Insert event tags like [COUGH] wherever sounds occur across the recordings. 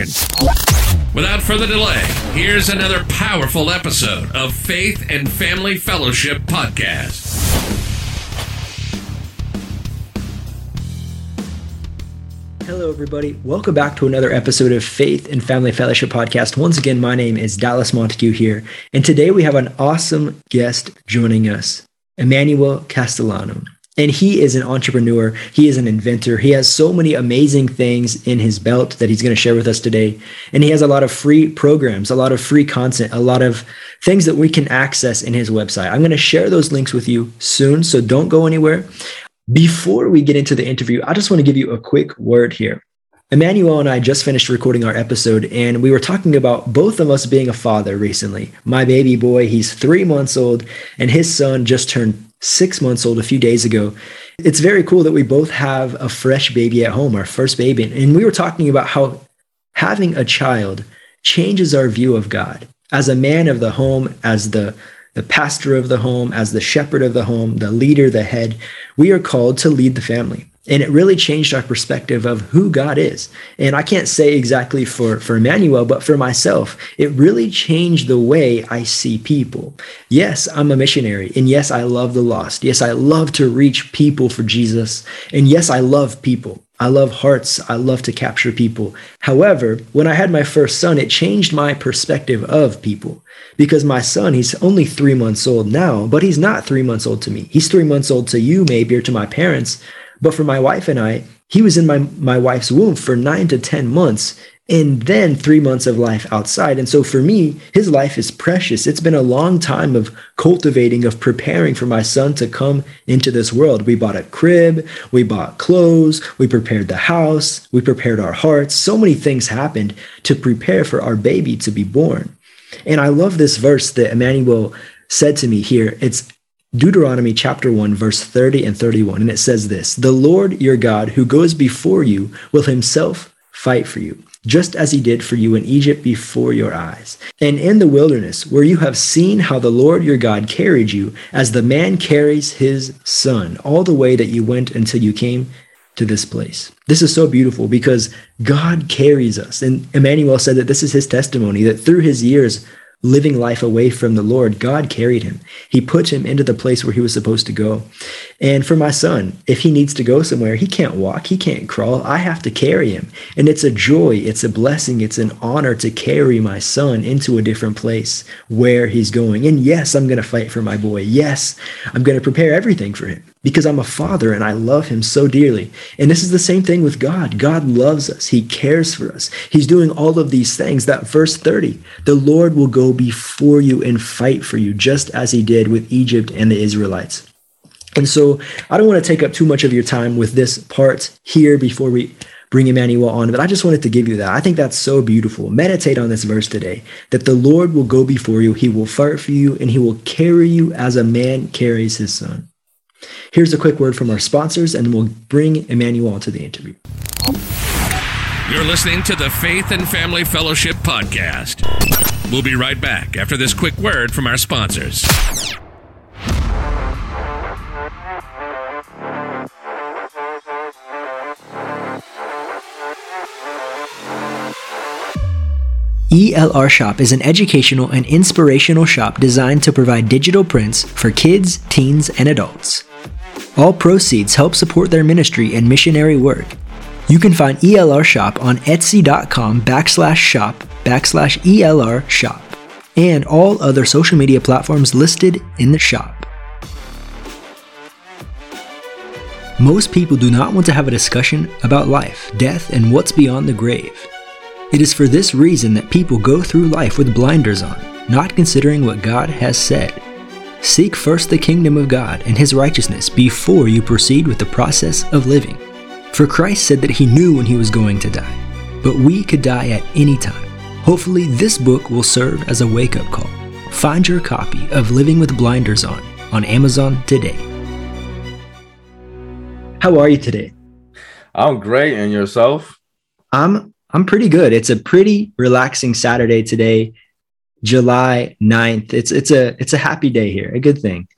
Without further delay, here's another powerful episode of Faith and Family Fellowship Podcast. Hello, everybody. Welcome back to another episode of Faith and Family Fellowship Podcast. Once again, my name is Dallas Montague here, and today we have an awesome guest joining us, Emmanuel Castellano. And he is an entrepreneur. He is an inventor. He has so many amazing things in his belt that he's going to share with us today. And he has a lot of free programs, a lot of free content, a lot of things that we can access in his website. I'm going to share those links with you soon. So don't go anywhere. Before we get into the interview, I just want to give you a quick word here. Emmanuel and I just finished recording our episode, and we were talking about both of us being a father recently. My baby boy, he's three months old, and his son just turned six months old a few days ago. It's very cool that we both have a fresh baby at home, our first baby. And we were talking about how having a child changes our view of God as a man of the home, as the the pastor of the home, as the shepherd of the home, the leader, the head. We are called to lead the family and it really changed our perspective of who God is. And I can't say exactly for, for Emmanuel, but for myself, it really changed the way I see people. Yes, I'm a missionary. And yes, I love the lost. Yes, I love to reach people for Jesus. And yes, I love people. I love hearts. I love to capture people. However, when I had my first son, it changed my perspective of people because my son, he's only three months old now, but he's not three months old to me. He's three months old to you, maybe, or to my parents. But for my wife and I, he was in my, my wife's womb for nine to 10 months and then three months of life outside. And so for me, his life is precious. It's been a long time of cultivating, of preparing for my son to come into this world. We bought a crib, we bought clothes, we prepared the house, we prepared our hearts. So many things happened to prepare for our baby to be born. And I love this verse that Emmanuel said to me here. It's Deuteronomy chapter 1, verse 30 and 31. And it says this The Lord your God, who goes before you, will himself fight for you, just as he did for you in Egypt before your eyes. And in the wilderness, where you have seen how the Lord your God carried you, as the man carries his son, all the way that you went until you came to this place. This is so beautiful because God carries us. And Emmanuel said that this is his testimony that through his years living life away from the Lord, God carried him. He put him into the place where he was supposed to go. And for my son, if he needs to go somewhere, he can't walk, he can't crawl. I have to carry him. And it's a joy, it's a blessing, it's an honor to carry my son into a different place where he's going. And yes, I'm going to fight for my boy. Yes, I'm going to prepare everything for him because I'm a father and I love him so dearly. And this is the same thing with God. God loves us, He cares for us. He's doing all of these things. That verse 30 the Lord will go before you and fight for you, just as He did with Egypt and the Israelites. And so I don't want to take up too much of your time with this part here before we bring Emmanuel on, but I just wanted to give you that. I think that's so beautiful. Meditate on this verse today that the Lord will go before you, He will fight for you, and He will carry you as a man carries his son. Here's a quick word from our sponsors, and we'll bring Emmanuel to the interview. You're listening to the Faith and Family Fellowship Podcast. We'll be right back after this quick word from our sponsors. ELR Shop is an educational and inspirational shop designed to provide digital prints for kids, teens, and adults. All proceeds help support their ministry and missionary work. You can find ELR Shop on etsy.com backslash shop backslash ELR shop and all other social media platforms listed in the shop. Most people do not want to have a discussion about life, death, and what's beyond the grave. It is for this reason that people go through life with blinders on not considering what God has said. Seek first the kingdom of God and his righteousness before you proceed with the process of living. For Christ said that he knew when he was going to die, but we could die at any time. Hopefully, this book will serve as a wake up call. Find your copy of Living with Blinders On on Amazon today. How are you today? I'm great, and yourself? I'm I'm pretty good. It's a pretty relaxing Saturday today. July 9th. It's it's a it's a happy day here, a good thing.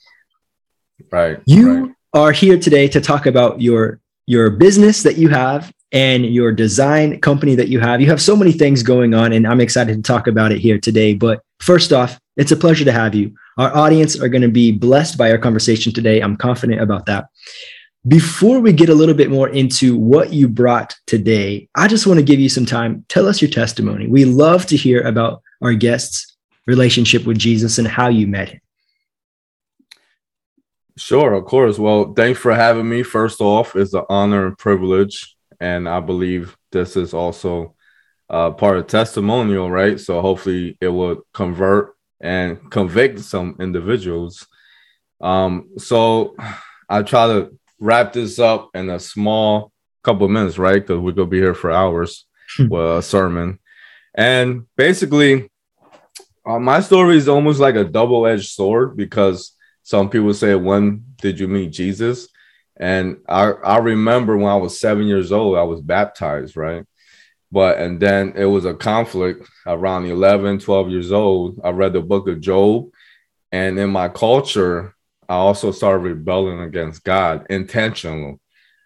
Right. You right. are here today to talk about your your business that you have and your design company that you have. You have so many things going on and I'm excited to talk about it here today. But first off, it's a pleasure to have you. Our audience are going to be blessed by our conversation today. I'm confident about that. Before we get a little bit more into what you brought today, I just want to give you some time. Tell us your testimony. We love to hear about our guests relationship with Jesus and how you met him. Sure, of course. Well, thanks for having me. First off, it's an honor and privilege. And I believe this is also uh, part of testimonial, right? So hopefully it will convert and convict some individuals. Um, so I try to wrap this up in a small couple minutes, right? Because we're gonna be here for hours hmm. with a sermon. And basically, uh, my story is almost like a double-edged sword because some people say, "When did you meet Jesus?" And I I remember when I was seven years old, I was baptized, right? But and then it was a conflict around 11, 12 years old. I read the book of Job, and in my culture, I also started rebelling against God intentionally,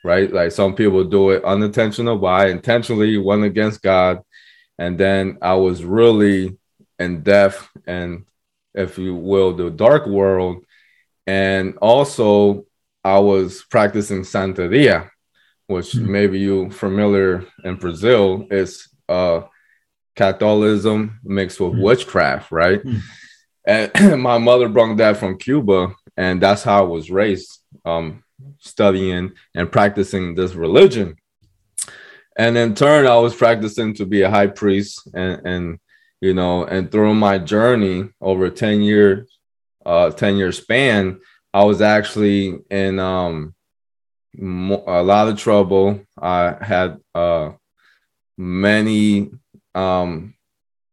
right? Like some people do it unintentional, but I intentionally went against God. And then I was really in death and if you will the dark world and also i was practicing santeria which mm-hmm. maybe you familiar in brazil is uh catholicism mixed with mm-hmm. witchcraft right mm-hmm. and [CLEARS THROAT] my mother brought that from cuba and that's how i was raised um studying and practicing this religion and in turn i was practicing to be a high priest and, and you know, and through my journey over 10 years, uh, 10 year span, I was actually in um, a lot of trouble. I had uh, many um,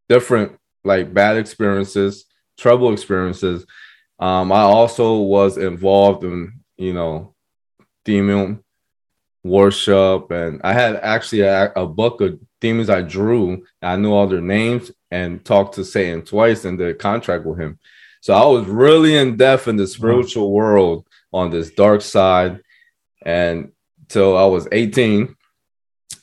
different like bad experiences, trouble experiences. Um, I also was involved in, you know, demon worship, and I had actually a, a book of demons I drew. I knew all their names and talked to Satan twice and did contract with him. So I was really in depth in the spiritual world on this dark side. And till I was 18,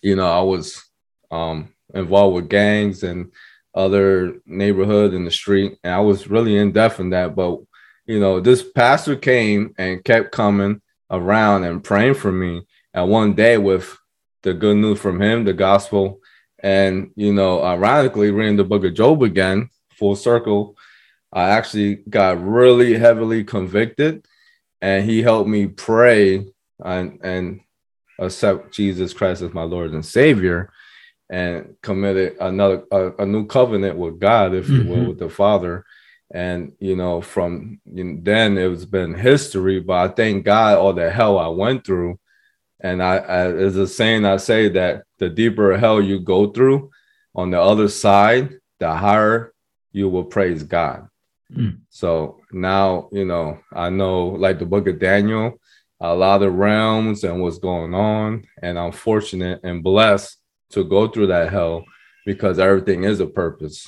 you know, I was um, involved with gangs and other neighborhood in the street. And I was really in depth in that. But, you know, this pastor came and kept coming around and praying for me. And one day with the good news from him, the gospel, and, you know, ironically, reading the book of Job again, full circle, I actually got really heavily convicted and he helped me pray and, and accept Jesus Christ as my Lord and Savior and committed another a, a new covenant with God, if you will, mm-hmm. with the Father. And you know, from you know, then it's been history. But I thank God all the hell I went through and I, I there's a saying I say that the deeper hell you go through, on the other side, the higher you will praise God. Mm. So now, you know, I know like the book of Daniel, a lot of realms and what's going on. And I'm fortunate and blessed to go through that hell because everything is a purpose.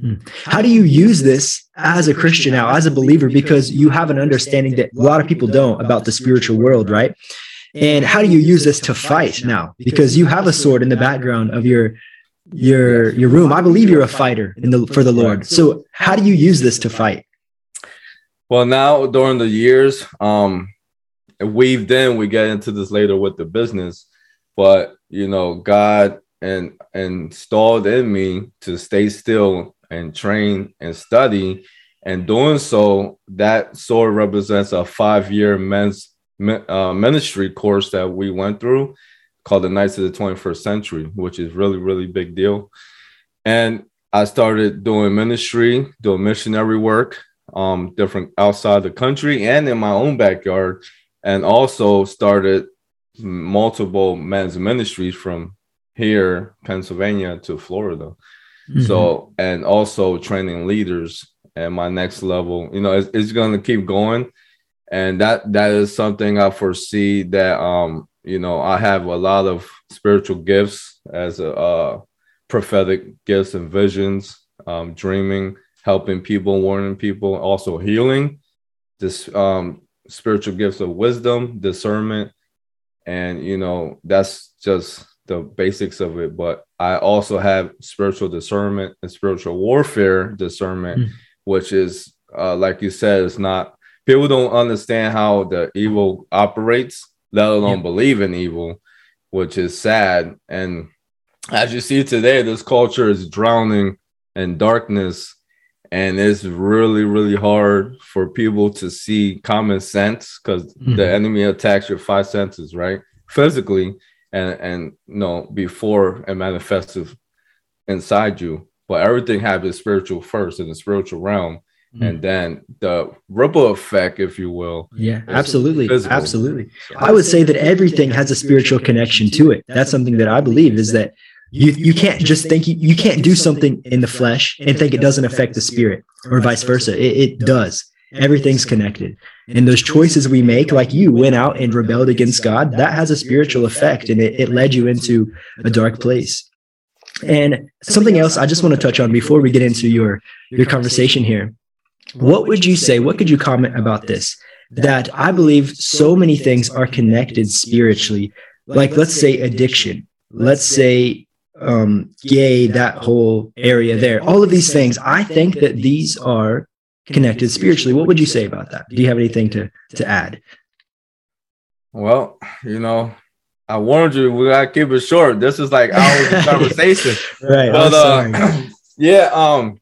Hmm. How do you use this as a Christian now, as a believer? Because you have an understanding that a lot of people don't about the spiritual world, right? And how do you use this to fight now? Because you have a sword in the background of your your your room. I believe you're a fighter in the for the Lord. So how do you use this to fight? Well, now during the years, um, weaved in, we get into this later with the business, but you know, God and installed in me to stay still and train and study. And doing so, that sword represents a five-year men's uh, ministry course that we went through called the Knights of the 21st Century, which is really, really big deal. And I started doing ministry, doing missionary work, um, different outside the country and in my own backyard, and also started multiple men's ministries from here, Pennsylvania to Florida. Mm-hmm. So, and also training leaders at my next level. You know, it's, it's going to keep going, and that that is something I foresee that um you know I have a lot of spiritual gifts as a uh, prophetic gifts and visions, um, dreaming, helping people, warning people, also healing. This um spiritual gifts of wisdom, discernment, and you know that's just the basics of it. But I also have spiritual discernment and spiritual warfare discernment, mm. which is uh, like you said, it's not people don't understand how the evil operates, let alone yeah. believe in evil, which is sad. And as you see today, this culture is drowning in darkness and it's really really hard for people to see common sense because mm-hmm. the enemy attacks your five senses right physically and and you know before it manifests inside you. But everything happens spiritual first in the spiritual realm. Mm-hmm. and then the ripple effect if you will yeah absolutely physical. absolutely. I would say that everything has a spiritual connection to it. That's something that i believe is that you you can't just think you, you can't do something in the flesh and think it doesn't affect the spirit or vice versa. It, it does everything's connected. and those choices we make like you went out and rebelled against god that has a spiritual effect and it, it led you into a dark place. And something else i just want to touch on before we get into your your conversation here. What would you say what could you comment about this? That i believe so many things are connected spiritually. Like let's say addiction. Let's say um, gay, that whole area there. All of these things, I think that these are connected spiritually. What would you say about that? Do you have anything to to add? Well, you know, I warned you. We gotta keep it short. This is like hours of [LAUGHS] conversation, right? But uh, [CLEARS THROAT] yeah, um,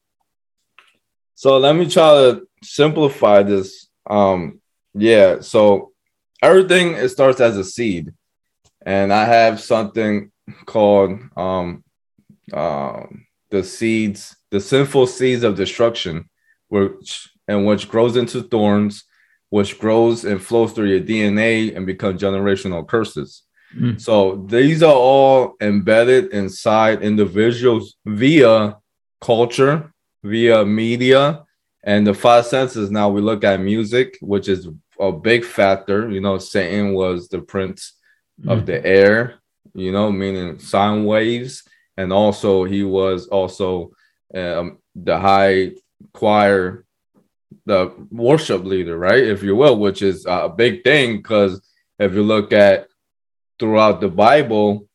so let me try to simplify this. Um, yeah, so everything it starts as a seed, and I have something called um, uh, the seeds, the sinful seeds of destruction, which and which grows into thorns, which grows and flows through your DNA and become generational curses. Mm. So these are all embedded inside individuals via culture, via media, and the five senses. Now we look at music, which is a big factor. You know, Satan was the prince mm. of the air you know, meaning sound waves. And also, he was also um, the high choir, the worship leader, right? If you will, which is a big thing because if you look at throughout the Bible,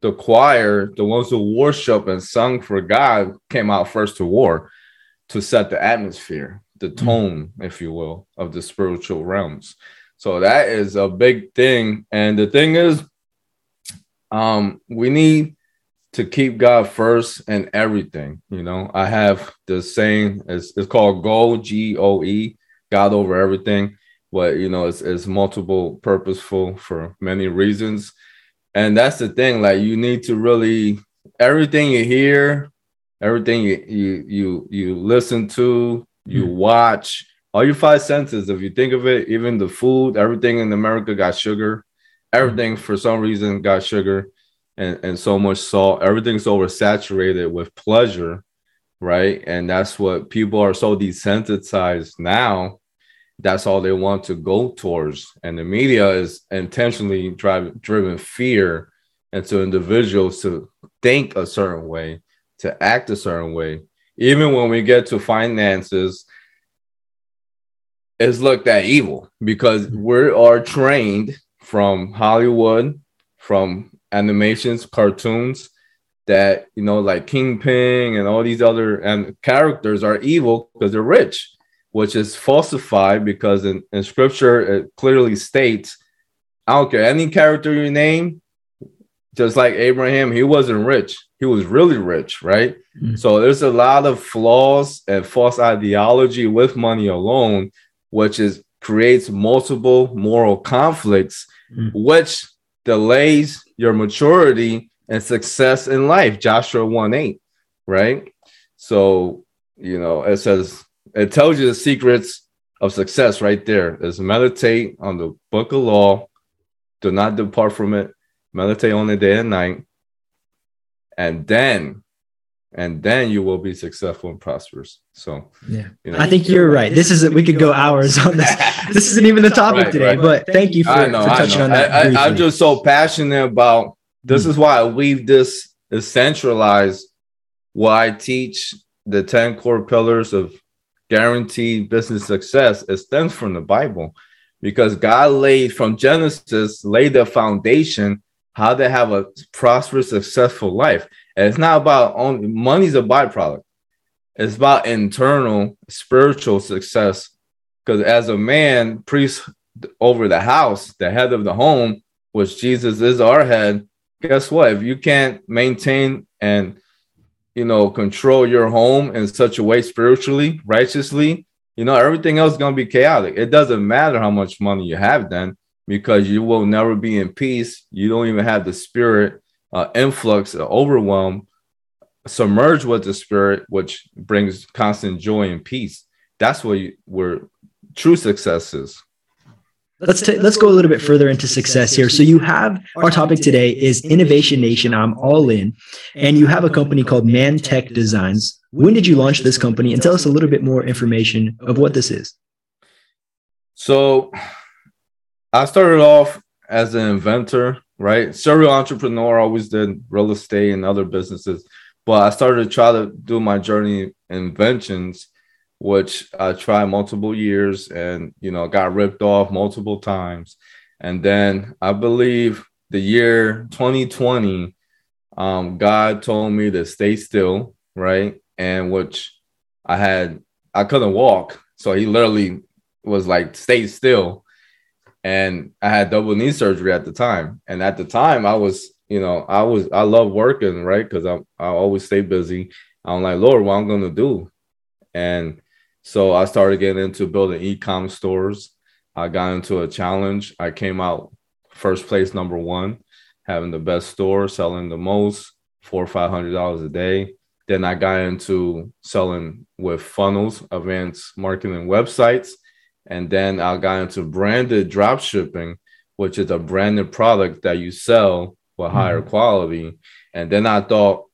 the choir, the ones who worship and sung for God, came out first to war to set the atmosphere, the mm-hmm. tone, if you will, of the spiritual realms. So that is a big thing. And the thing is, um, we need to keep God first in everything. You know, I have the saying, it's, it's called GO G O E, God over everything. But, you know, it's, it's multiple purposeful for many reasons. And that's the thing, like, you need to really, everything you hear, everything you, you, you, you listen to, you mm. watch, all your five senses, if you think of it, even the food, everything in America got sugar everything for some reason got sugar and, and so much salt. Everything's oversaturated with pleasure, right? And that's what people are so desensitized now. That's all they want to go towards. And the media is intentionally drive, driven fear into individuals to think a certain way, to act a certain way. Even when we get to finances, it's looked at evil because we are trained from Hollywood, from animations, cartoons that you know, like Kingpin and all these other and characters are evil because they're rich, which is falsified because in, in scripture it clearly states, I don't care any character you name, just like Abraham, he wasn't rich. He was really rich, right? Mm-hmm. So there's a lot of flaws and false ideology with money alone, which is creates multiple moral conflicts mm. which delays your maturity and success in life. Joshua 1 8, right? So, you know, it says, it tells you the secrets of success right there is meditate on the book of law, do not depart from it, meditate on it day and night, and then and then you will be successful and prosperous. So yeah, you know, I think you're right. This is we could go hours on this. [LAUGHS] this isn't even the topic right, today, right. but thank you for, know, for touching on that. I, am just so passionate about this. Mm. Is why I leave this is centralized. Why I teach the ten core pillars of guaranteed business success. It stems from the Bible, because God laid from Genesis laid the foundation how to have a prosperous, successful life. And it's not about only money's a byproduct. It's about internal spiritual success. Because as a man, priest over the house, the head of the home, which Jesus is our head, guess what? If you can't maintain and you know control your home in such a way spiritually, righteously, you know, everything else is gonna be chaotic. It doesn't matter how much money you have then, because you will never be in peace. You don't even have the spirit uh, influx, uh, overwhelm, submerged with the spirit, which brings constant joy and peace. That's what you, where true success is. Let's t- let's go a little bit further into success here. So you have our topic today is Innovation Nation. I'm all in, and you have a company called Mantech Designs. When did you launch this company? And tell us a little bit more information of what this is. So I started off as an inventor, right? Serial entrepreneur, always did real estate and other businesses. But I started to try to do my journey inventions, which I tried multiple years and, you know, got ripped off multiple times. And then I believe the year 2020, um, God told me to stay still, right? And which I had, I couldn't walk. So he literally was like, stay still and I had double knee surgery at the time. And at the time, I was, you know, I was, I love working, right? Because I, I always stay busy. I'm like, Lord, what I'm gonna do? And so I started getting into building e-com stores. I got into a challenge. I came out first place, number one, having the best store, selling the most, four or five hundred dollars a day. Then I got into selling with funnels, events, marketing websites and then I got into branded drop shipping, which is a branded product that you sell with higher mm-hmm. quality. And then I thought,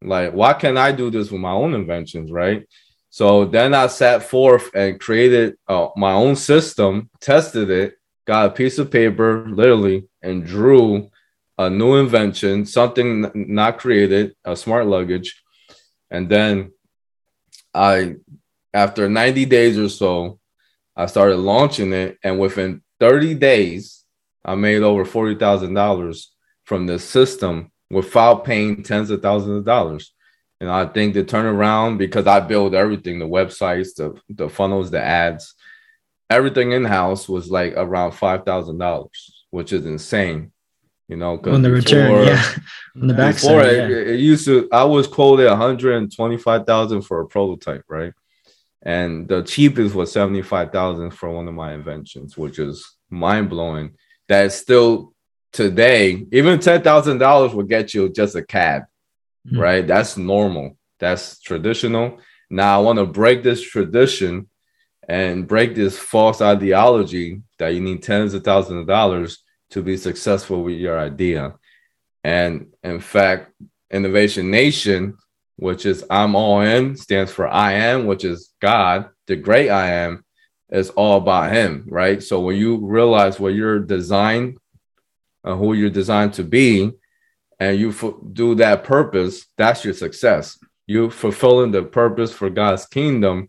like, why can't I do this with my own inventions, right? So then I sat forth and created uh, my own system, tested it, got a piece of paper, literally, and drew a new invention, something not created, a smart luggage. And then I, after 90 days or so, I started launching it, and within 30 days, I made over forty thousand dollars from the system without paying tens of thousands of dollars. And I think the turnaround because I built everything, the websites, the the funnels, the ads, everything in house was like around five thousand dollars, which is insane. You know, on the before, return, yeah, [LAUGHS] on the back before side, it, yeah. it used to. I was quoted one hundred and twenty five thousand for a prototype, right? And the cheapest was 75,000 for one of my inventions, which is mind blowing. That still today, even $10,000 will get you just a cab, mm-hmm. right? That's normal. That's traditional. Now I want to break this tradition and break this false ideology that you need tens of thousands of dollars to be successful with your idea. And in fact, Innovation Nation which is I'm all in, stands for I am, which is God, the great I am, is all about Him, right? So when you realize what you're designed, uh, who you're designed to be, and you f- do that purpose, that's your success. You fulfilling the purpose for God's kingdom,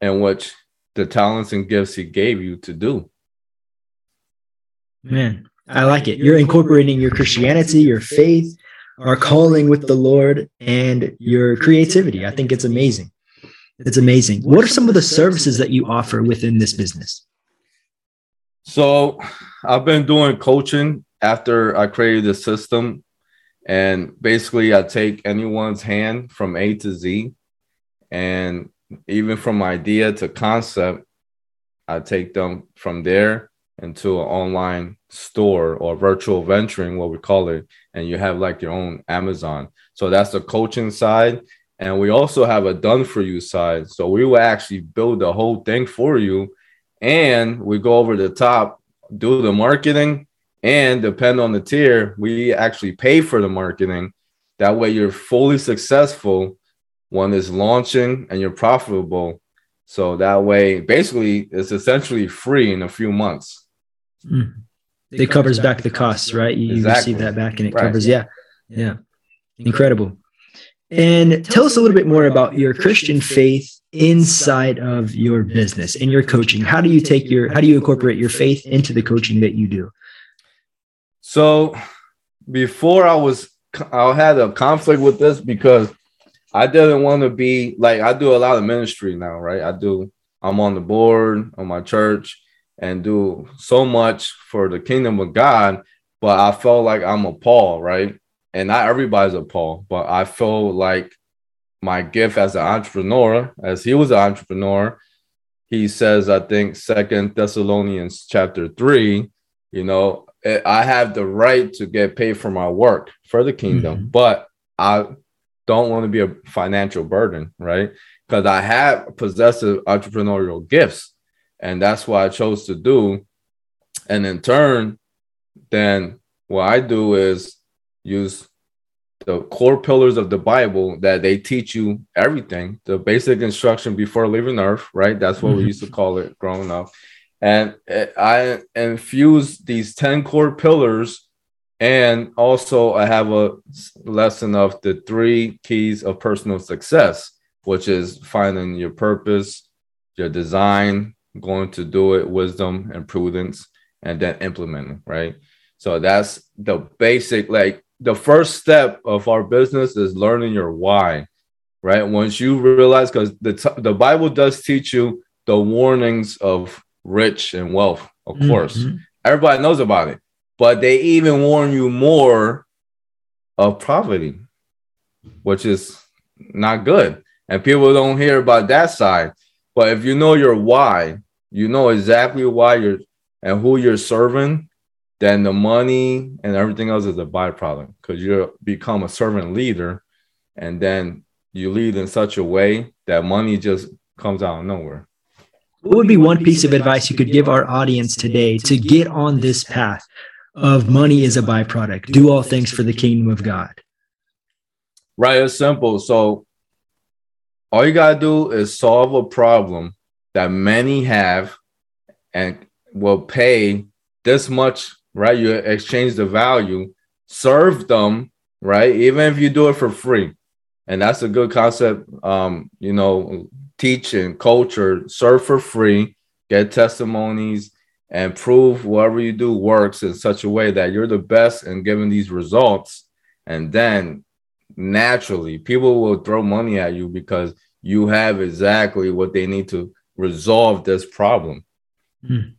and which the talents and gifts He gave you to do. Man, I like it. You're incorporating your Christianity, your faith, our calling with the Lord and your creativity. I think it's amazing. It's amazing. What are some of the services that you offer within this business? So, I've been doing coaching after I created the system. And basically, I take anyone's hand from A to Z. And even from idea to concept, I take them from there into an online store or virtual venturing, what we call it, and you have like your own Amazon. So that's the coaching side. And we also have a done for you side. So we will actually build the whole thing for you. And we go over the top, do the marketing, and depend on the tier, we actually pay for the marketing. That way you're fully successful when it's launching and you're profitable. So that way, basically, it's essentially free in a few months. Mm. It, it covers, covers back, back the costs, right? You exactly. receive that back and it right. covers, yeah. yeah. Incredible. And tell us a little bit more about your Christian faith inside of your business and your coaching. How do you take your, how do you incorporate your faith into the coaching that you do? So before I was, I had a conflict with this because I didn't want to be like I do a lot of ministry now, right? I do I'm on the board on my church and do so much for the kingdom of God, but I felt like I'm a Paul, right? And not everybody's a Paul, but I feel like my gift as an entrepreneur, as he was an entrepreneur, he says, I think Second Thessalonians chapter three, you know, I have the right to get paid for my work for the kingdom, mm-hmm. but I don't want to be a financial burden, right? Because I have possessive entrepreneurial gifts, and that's what I chose to do. And in turn, then what I do is use the core pillars of the Bible that they teach you everything, the basic instruction before leaving earth, right? That's what mm-hmm. we used to call it growing up. And I infuse these 10 core pillars and also, I have a lesson of the three keys of personal success, which is finding your purpose, your design, going to do it, wisdom and prudence, and then implementing, right? So that's the basic, like the first step of our business is learning your why, right? Once you realize, because the, t- the Bible does teach you the warnings of rich and wealth, of mm-hmm. course. Everybody knows about it but they even warn you more of poverty, which is not good. And people don't hear about that side. But if you know your why, you know exactly why you're and who you're serving, then the money and everything else is a byproduct because you become a servant leader and then you lead in such a way that money just comes out of nowhere. What would be one piece of advice you could give our audience today to get on this path of money is a byproduct. Do all things for the kingdom of God. Right. It's simple. So all you got to do is solve a problem that many have and will pay this much, right? You exchange the value, serve them, right? Even if you do it for free. And that's a good concept. Um, you know, teaching culture, serve for free, get testimonies, and prove whatever you do works in such a way that you're the best in giving these results. And then naturally, people will throw money at you because you have exactly what they need to resolve this problem. Hmm.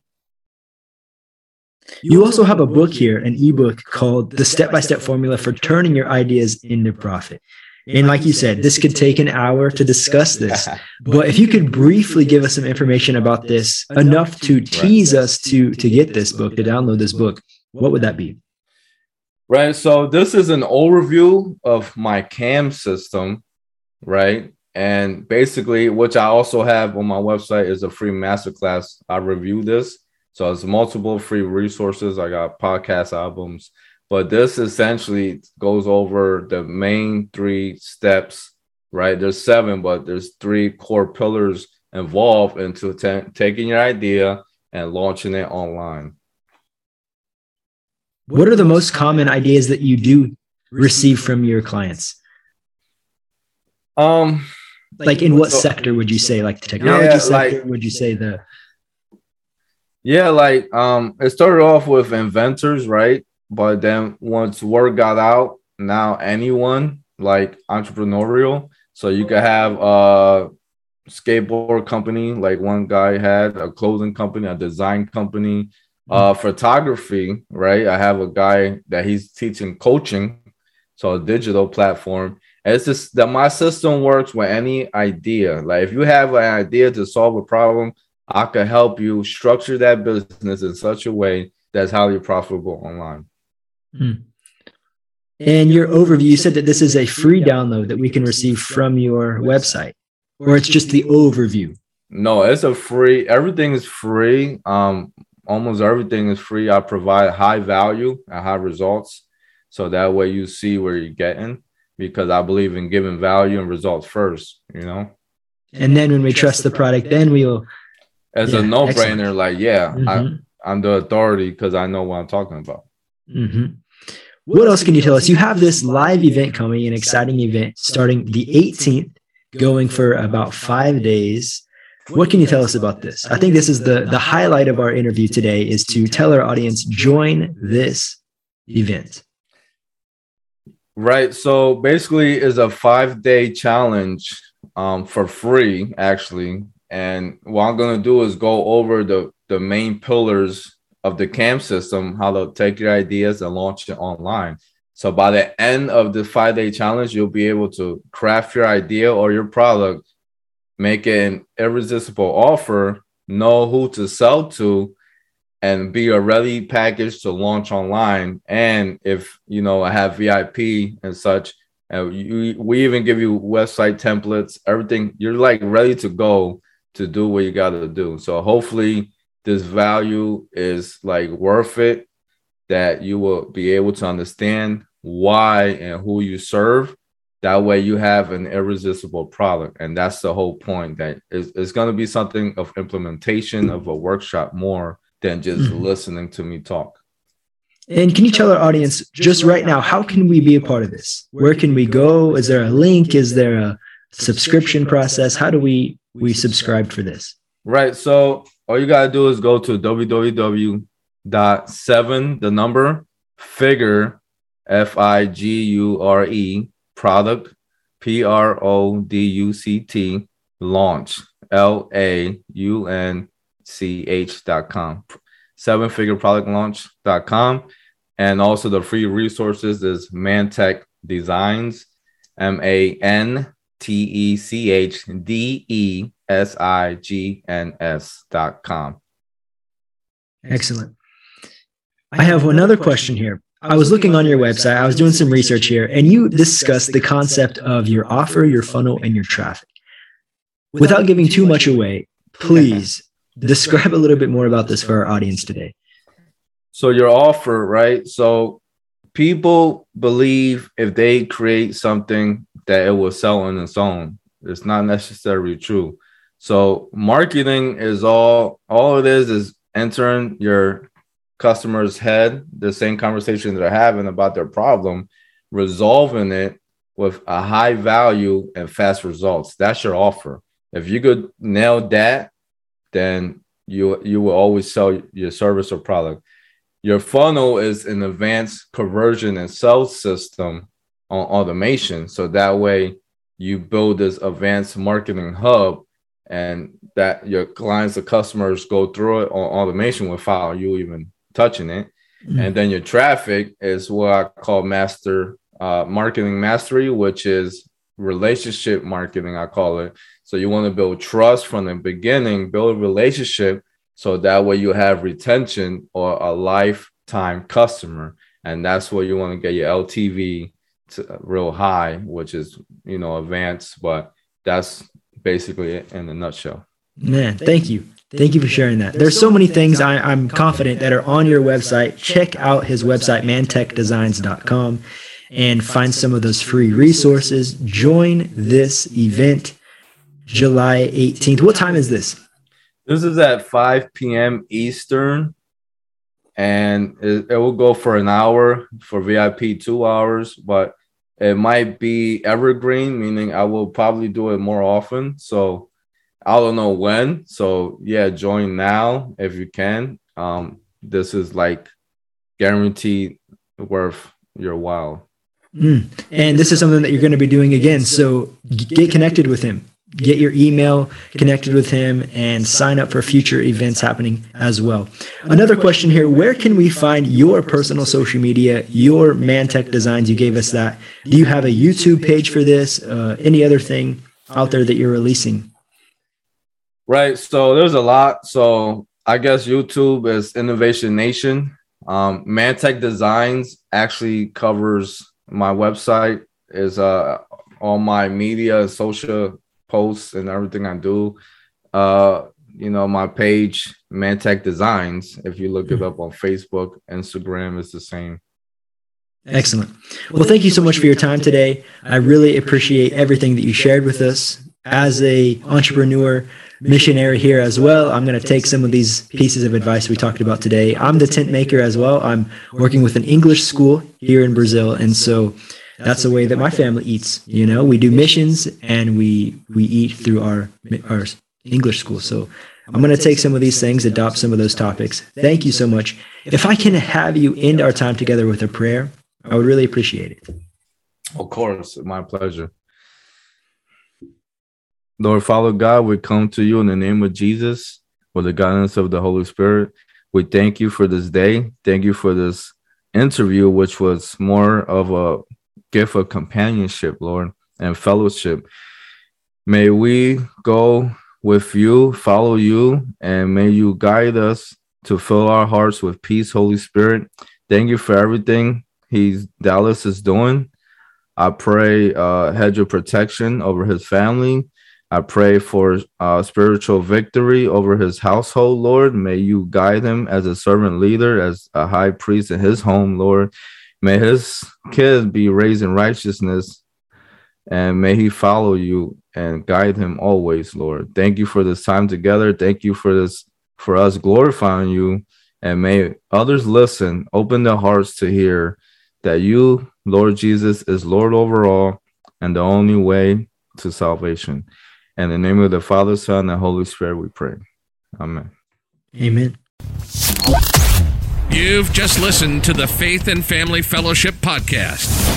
You also have a book here, an ebook called The Step by Step Formula for Turning Your Ideas into Profit. And like you said, this could take an hour to discuss this. [LAUGHS] But if you could briefly give us some information about this, enough to tease us to to get this book, to download this book, what would that be? Right. So this is an overview of my CAM system, right? And basically, which I also have on my website is a free masterclass. I review this. So it's multiple free resources. I got podcast albums, but this essentially goes over the main three steps, right? There's seven, but there's three core pillars involved into t- taking your idea and launching it online. What are the most common ideas that you do receive from your clients? Um, like in what so, sector would you say? Like the technology yeah, sector? Like, would you say the? Yeah, like um, it started off with inventors, right? But then once word got out, now anyone like entrepreneurial. So you could have a skateboard company, like one guy had a clothing company, a design company, uh, photography, right? I have a guy that he's teaching coaching, so a digital platform. And it's just that my system works with any idea. Like if you have an idea to solve a problem, I can help you structure that business in such a way that's highly profitable online. Hmm. And your overview, you said that this is a free download that we can receive from your website, or it's just the overview. No, it's a free. Everything is free. Um, almost everything is free. I provide high value and high results, so that way you see where you're getting. Because I believe in giving value and results first. You know. And then when we trust the product, then we'll. As yeah, a no brainer. Like, yeah, mm-hmm. I, I'm the authority because I know what I'm talking about. Mm-hmm. What else can you tell us? You have this live event coming, an exciting event starting the 18th, going for about five days. What can you tell us about this? I think this is the, the highlight of our interview today is to tell our audience, join this event. Right. So basically is a five day challenge um, for free, actually. And what I'm to do is go over the, the main pillars of the CAM system, how to take your ideas and launch it online. So by the end of the five day challenge, you'll be able to craft your idea or your product, make an irresistible offer, know who to sell to, and be a ready package to launch online. And if you know I have VIP and such, and you, we even give you website templates, everything. You're like ready to go to do what you got to do. So hopefully this value is like worth it that you will be able to understand why and who you serve that way you have an irresistible product and that's the whole point that is, it's going to be something of implementation of a workshop more than just mm-hmm. listening to me talk. And can you tell our audience just right now how can we be a part of this? Where can we go? Is there a link? Is there a subscription process? How do we we subscribe for this? Right so all you gotta do is go to www.seven the number figure f i g u r e product p r o d u c t launch l a u n c h dot com seven figure product launch dot com and also the free resources is mantech designs m a n t e c h d e S I G N S dot com. Excellent. I have another question here. I was looking on your website, I was doing some research here, and you discussed the concept of your offer, your funnel, and your traffic. Without giving too much away, please describe a little bit more about this for our audience today. So, your offer, right? So, people believe if they create something that it will sell on its own. It's not necessarily true. So marketing is all all it is is entering your customer's head, the same conversation they're having about their problem, resolving it with a high value and fast results. That's your offer. If you could nail that, then you you will always sell your service or product. Your funnel is an advanced conversion and sales system on automation. So that way you build this advanced marketing hub and that your clients or customers go through it on automation without you even touching it. Mm-hmm. And then your traffic is what I call master uh, marketing mastery, which is relationship marketing, I call it. So you want to build trust from the beginning, build a relationship so that way you have retention or a lifetime customer. And that's where you want to get your LTV to real high, which is, you know, advanced, but that's basically it in a nutshell. Man, thank you. Thank you for sharing that. There's so many things I, am confident that are on your website. Check out his website, mantechdesigns.com, and find some of those free resources. Join this event July 18th. What time is this? This is at 5 p.m. Eastern, and it, it will go for an hour for VIP, two hours. But it might be evergreen, meaning I will probably do it more often. So I don't know when. So yeah, join now if you can. Um, this is like guaranteed worth your while. Mm. And this is something that you're going to be doing again. So get connected with him get your email connected with him and sign up for future events happening as well. Another question here where can we find your personal social media, your Mantech designs? You gave us that. Do you have a YouTube page for this? Uh, any other thing out there that you're releasing? Right. So there's a lot. So I guess YouTube is Innovation Nation. Um, Mantech Designs actually covers my website is uh all my media, social posts, and everything I do. Uh, you know, my page, Mantech Designs. If you look it up on Facebook, Instagram, it's the same. Excellent. Well, thank you so much for your time today. I really appreciate everything that you shared with us. As a entrepreneur, missionary here as well, I'm going to take some of these pieces of advice we talked about today. I'm the tent maker as well. I'm working with an English school here in Brazil, and so that's the way that my family eats. You know, we do missions and we we eat through our our English school. So I'm going to take some of these things, adopt some of those topics. Thank you so much. If I can have you end our time together with a prayer, I would really appreciate it. Of course, my pleasure. Lord Father God, we come to you in the name of Jesus with the guidance of the Holy Spirit. We thank you for this day. Thank you for this interview, which was more of a gift of companionship, Lord, and fellowship. May we go with you, follow you, and may you guide us to fill our hearts with peace, Holy Spirit. Thank you for everything he's Dallas is doing. I pray uh, hedge of protection over his family. I pray for uh, spiritual victory over his household, Lord. May you guide him as a servant leader, as a high priest in his home, Lord. May his kids be raised in righteousness and may he follow you and guide him always, Lord. Thank you for this time together. Thank you for this, for us glorifying you. And may others listen, open their hearts to hear that you, Lord Jesus, is Lord over all and the only way to salvation. In the name of the Father, Son, and Holy Spirit, we pray. Amen. Amen. You've just listened to the Faith and Family Fellowship Podcast